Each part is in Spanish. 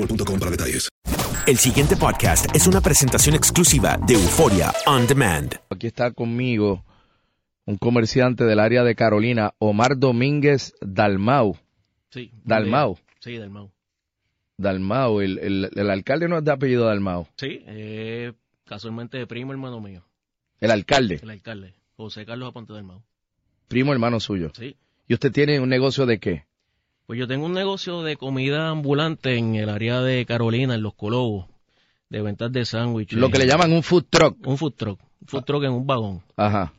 boostmobile.com para detalles. El siguiente podcast es una presentación exclusiva de Euforia On Demand. Aquí está conmigo un comerciante del área de Carolina, Omar Domínguez Dalmau. Sí. Dalmau. Sí, Dalmau. Dalmau, el, el, el alcalde no es de apellido Dalmau. Sí, eh, casualmente de primo hermano mío, El alcalde, el alcalde, José Carlos Aponte Dalmau. primo hermano suyo. Sí. ¿Y usted tiene un negocio de qué? Pues yo tengo un negocio de comida ambulante en el área de Carolina, en Los Colobos, de ventas de sándwiches. Lo que le llaman un food truck. Un food truck. Un food truck en un vagón. Ajá.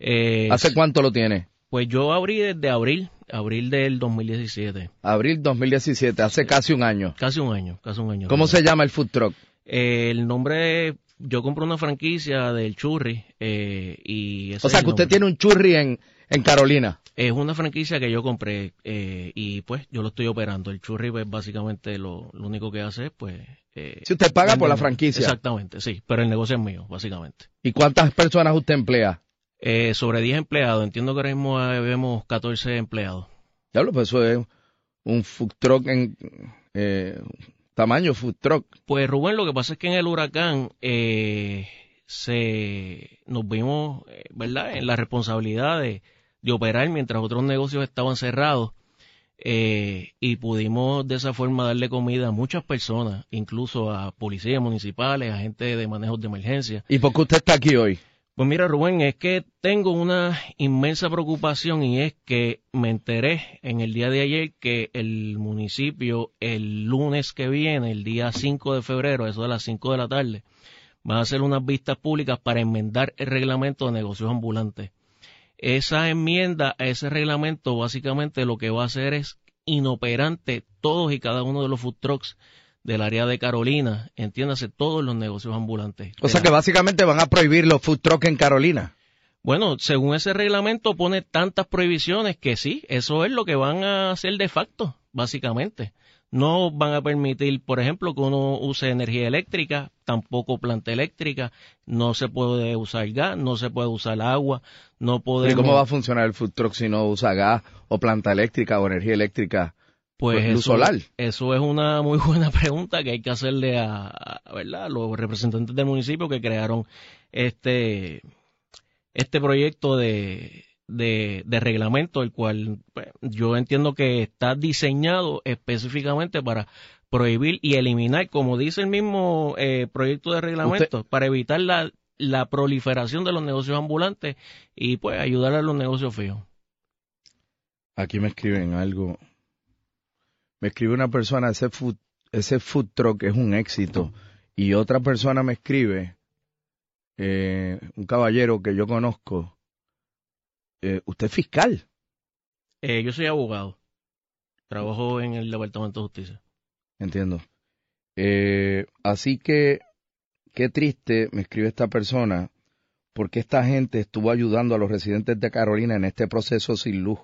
Eh, ¿Hace cuánto lo tiene? Pues yo abrí desde abril, abril del 2017. Abril 2017, hace casi un año. Casi un año, casi un año. ¿Cómo se llama el food truck? Eh, el nombre, yo compré una franquicia del Churri eh, y... ese O sea que usted tiene un churri en, en Carolina. Es una franquicia que yo compré eh, y pues yo lo estoy operando. El Churri pues básicamente lo, lo único que hace es pues... eh, Si usted paga por la franquicia. Exactamente, sí, pero el negocio es mío, básicamente. ¿Y cuántas personas usted emplea? Eh, sobre 10 empleados, entiendo que ahora mismo vemos 14 empleados. Diablo, pues eso es un food truck en eh, tamaño food truck. Pues Rubén, lo que pasa es que en el huracán eh, se nos vimos, eh, ¿verdad?, en la responsabilidad de, de operar mientras otros negocios estaban cerrados eh, y pudimos de esa forma darle comida a muchas personas, incluso a policías municipales, a gente de manejos de emergencia. ¿Y por qué usted está aquí hoy? Pues mira, Rubén, es que tengo una inmensa preocupación y es que me enteré en el día de ayer que el municipio el lunes que viene, el día 5 de febrero, eso de las 5 de la tarde, va a hacer unas vistas públicas para enmendar el reglamento de negocios ambulantes. Esa enmienda a ese reglamento básicamente lo que va a hacer es inoperante todos y cada uno de los food trucks del área de Carolina, entiéndase, todos los negocios ambulantes. O sea que básicamente van a prohibir los food trucks en Carolina. bueno, según ese reglamento pone tantas prohibiciones que sí, eso es lo que van a hacer de facto, básicamente. No van a permitir, por ejemplo, que uno use energía eléctrica, tampoco planta eléctrica, no se puede usar gas, no se puede usar agua, no ¿Y podemos... cómo va a funcionar el food truck si no usa gas o planta eléctrica o energía eléctrica? Pues luz eso, solar. eso es una muy buena pregunta que hay que hacerle a, a, ¿verdad? los representantes del municipio que crearon este, este proyecto de, de, de reglamento, el cual pues, yo entiendo que está diseñado específicamente para prohibir y eliminar, como dice el mismo eh, proyecto de reglamento, para evitar la, la proliferación de los negocios ambulantes y pues ayudar a los negocios fijos. Aquí me escriben algo. Me escribe una persona, ese food, ese food truck es un éxito. Y otra persona me escribe, eh, un caballero que yo conozco, eh, usted es fiscal. Eh, yo soy abogado. Trabajo en el Departamento de Justicia. Entiendo. Eh, así que, qué triste, me escribe esta persona, porque esta gente estuvo ayudando a los residentes de Carolina en este proceso sin luz.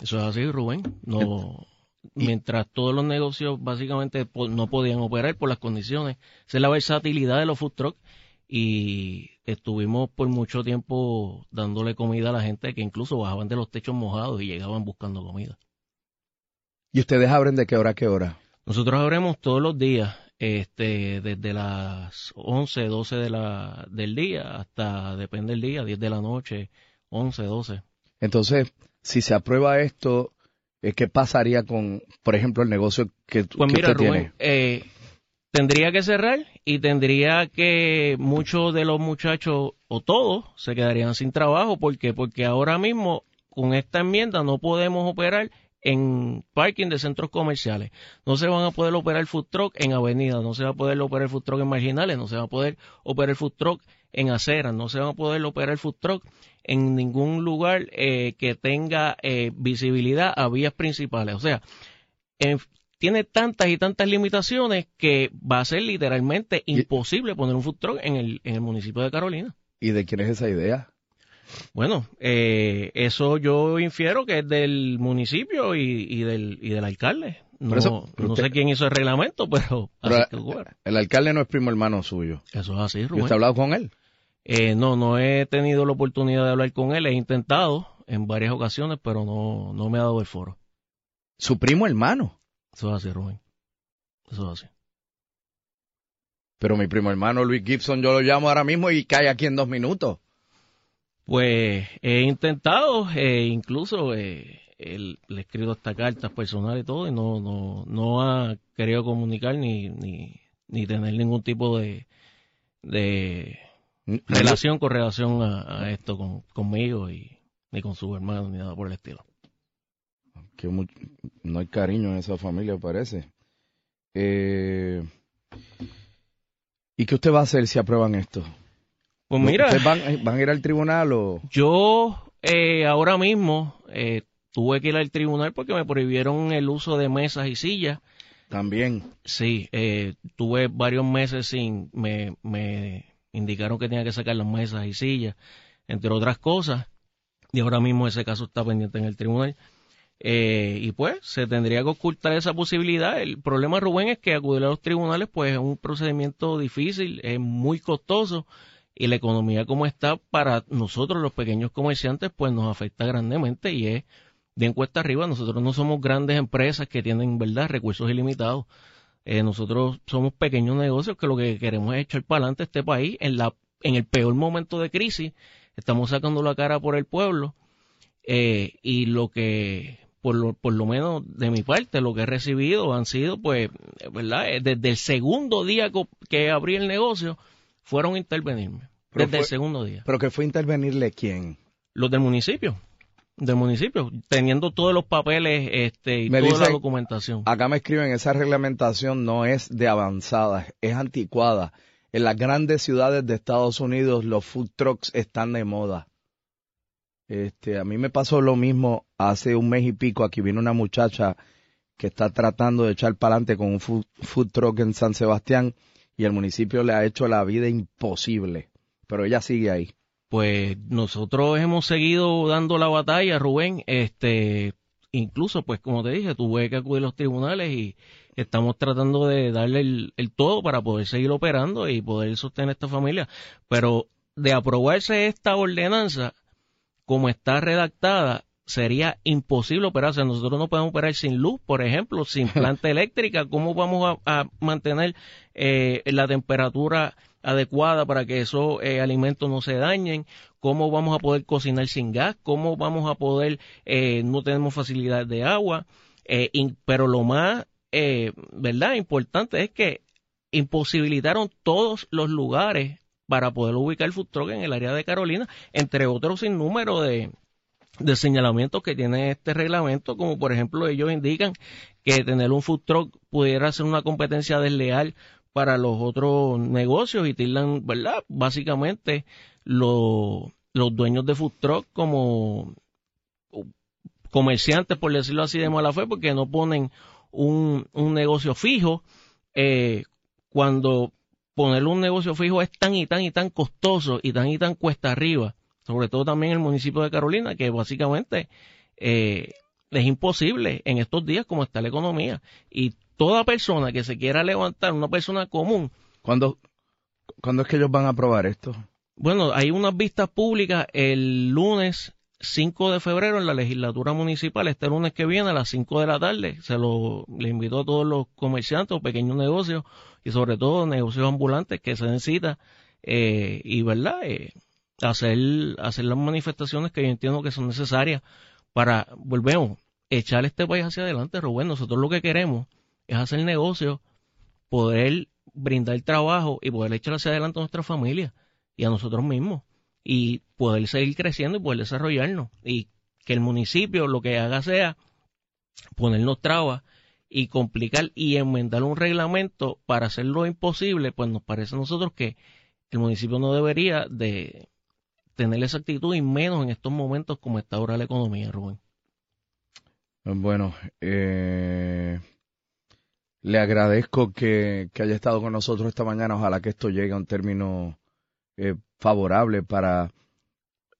Eso es así, Rubén. No, mientras todos los negocios básicamente no podían operar por las condiciones. Esa es la versatilidad de los food trucks y estuvimos por mucho tiempo dándole comida a la gente que incluso bajaban de los techos mojados y llegaban buscando comida. ¿Y ustedes abren de qué hora a qué hora? Nosotros abrimos todos los días, este, desde las 11, 12 de la, del día hasta, depende del día, 10 de la noche, 11, 12. Entonces, si se aprueba esto, ¿qué pasaría con, por ejemplo, el negocio que, pues que mira, usted Rubén, tiene? eh, tendría que cerrar y tendría que muchos de los muchachos o todos se quedarían sin trabajo. ¿Por qué? Porque ahora mismo con esta enmienda no podemos operar en parking de centros comerciales. No se van a poder operar food truck en avenidas, no se va a poder operar food truck en marginales, no se va a poder operar food truck en aceras, no se va a poder operar food truck en ningún lugar eh, que tenga eh, visibilidad a vías principales. O sea, en- tiene tantas y tantas limitaciones que va a ser literalmente imposible poner un food truck en el, en el municipio de Carolina. ¿Y de quién es esa idea? Bueno, eh, eso yo infiero que es del municipio y, y del, y del alcalde. No, eso, no usted- sé quién hizo el reglamento, pero, Pero, así que bueno. el alcalde no es primo hermano suyo. Eso es así, ¿Y Rubén. usted ha hablado con él? Eh, no, no he tenido la oportunidad de hablar con él. He intentado en varias ocasiones, pero no, no me ha dado el foro. Su primo hermano. Eso es así, Rubén. Eso es así. Pero mi primo hermano Luis Gibson yo lo llamo ahora mismo y cae aquí en dos minutos. Pues he intentado, eh, incluso eh, él- le he escrito esta carta personal y todo, y no, no, no ha querido comunicar ni, ni, ni tener ningún tipo de, de relación con relación a, a esto con, conmigo y ni con su hermano ni nada por el estilo. Que no hay cariño en esa familia, parece. Eh, ¿Y qué usted va a hacer si aprueban esto? Pues mira, ¿Ustedes van, van a ir al tribunal o...? yo eh, ahora mismo eh, tuve que ir al tribunal porque me prohibieron el uso de mesas y sillas. También. Sí, eh, tuve varios meses sin, me, me indicaron que tenía que sacar las mesas y sillas, entre otras cosas, y ahora mismo ese caso está pendiente en el tribunal. Eh, y pues se tendría que ocultar esa posibilidad. El problema, Rubén, es que acudir a los tribunales pues es un procedimiento difícil, es muy costoso y la economía como está para nosotros los pequeños comerciantes pues nos afecta grandemente y es de encuesta arriba. Nosotros no somos grandes empresas que tienen, ¿verdad?, recursos ilimitados. Eh, nosotros somos pequeños negocios que lo que queremos es echar para adelante este país en, la, en el peor momento de crisis. Estamos sacando la cara por el pueblo eh, y lo que, por lo, por lo menos de mi parte, lo que he recibido han sido, pues, ¿verdad? Eh, Desde el segundo día que abrí el negocio, fueron a intervenirme. Pero Desde el segundo día. ¿Pero que fue a intervenirle quién? Los del municipio. Del municipio, teniendo todos los papeles este, y Me toda la documentación. Acá me escriben, esa reglamentación no es de avanzada, es anticuada. En las grandes ciudades de Estados Unidos los food trucks están de moda. Este, a mí me pasó lo mismo hace un mes y pico. Aquí vino una muchacha que está tratando de echar para adelante con un food, food truck en San Sebastián y el municipio le ha hecho la vida imposible. Pero ella sigue ahí. Pues nosotros hemos seguido dando la batalla, Rubén. Este, incluso, pues como te dije, tuve que acudir a los tribunales y estamos tratando de darle el, el todo para poder seguir operando y poder sostener esta familia. Pero de aprobarse esta ordenanza, como está redactada, sería imposible operar. O sea, nosotros no podemos operar sin luz, por ejemplo, sin planta eléctrica. ¿Cómo vamos a, a mantener eh, la temperatura adecuada para que esos eh, alimentos no se dañen? ¿Cómo vamos a poder cocinar sin gas? ¿Cómo vamos a poder, eh, no tenemos facilidad de agua? Eh, pero lo más, eh, ¿verdad? Importante es que imposibilitaron todos los lugares para poder ubicar el food truck en el área de Carolina, entre otros sin número de, de señalamientos que tiene este reglamento, como por ejemplo ellos indican que tener un food truck pudiera ser una competencia desleal para los otros negocios y tildan, ¿verdad? Básicamente los dueños de food truck como comerciantes, por decirlo así de mala fe, porque no ponen un, un negocio fijo, eh, cuando poner un negocio fijo es tan y tan y tan costoso y tan y tan cuesta arriba, sobre todo también en el municipio de Carolina, que básicamente eh, es imposible en estos días como está la economía. Y toda persona que se quiera levantar, una persona común. ¿Cuándo, ¿cuándo es que ellos van a aprobar esto? Bueno, hay unas vistas públicas el lunes 5 de febrero en la legislatura municipal, este lunes que viene a las 5 de la tarde. Se lo le invito a todos los comerciantes o pequeños negocios y sobre todo negocios ambulantes que se necesita eh, y verdad eh, hacer hacer las manifestaciones que yo entiendo que son necesarias para volvemos echar este país hacia adelante, Rubén. Nosotros lo que queremos es hacer negocio, poder brindar trabajo y poder echar hacia adelante a nuestra familia y a nosotros mismos y poder seguir creciendo y poder desarrollarnos y que el municipio lo que haga sea ponernos trabas y complicar y enmendar un reglamento para hacer lo imposible, pues nos parece a nosotros que el municipio no debería de tener esa actitud y menos en estos momentos como está ahora la economía, Rubén. Bueno, eh, le agradezco que, haya estado con nosotros esta mañana. Ojalá que esto llegue a un término eh, favorable para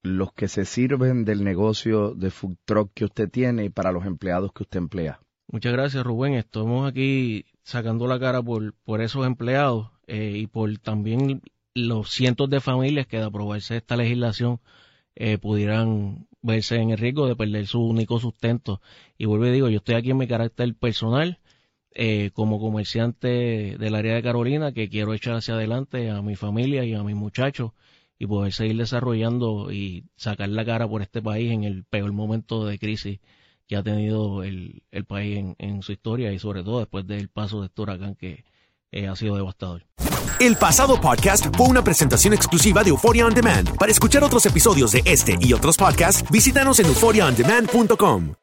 los que se sirven del negocio de food truck que usted tiene y para los empleados que usted emplea. Muchas gracias, Rubén. Estamos aquí sacando la cara por, esos empleados eh, y por también los cientos de familias que de aprobarse esta legislación eh, pudieran verse en el riesgo de perder su único sustento. Y vuelvo y digo, yo estoy aquí en mi carácter personal, eh, como comerciante del área de Carolina, que quiero echar hacia adelante a mi familia y a mis muchachos y poder seguir desarrollando y sacar la cara por este país en el peor momento de crisis que ha tenido el, el país en, su historia y sobre todo después del paso de este huracán que eh, ha sido devastador. El pasado podcast fue una presentación exclusiva de Euphoria On Demand. Para escuchar otros episodios de este y otros podcasts, visítanos en euphoriaondemand.com.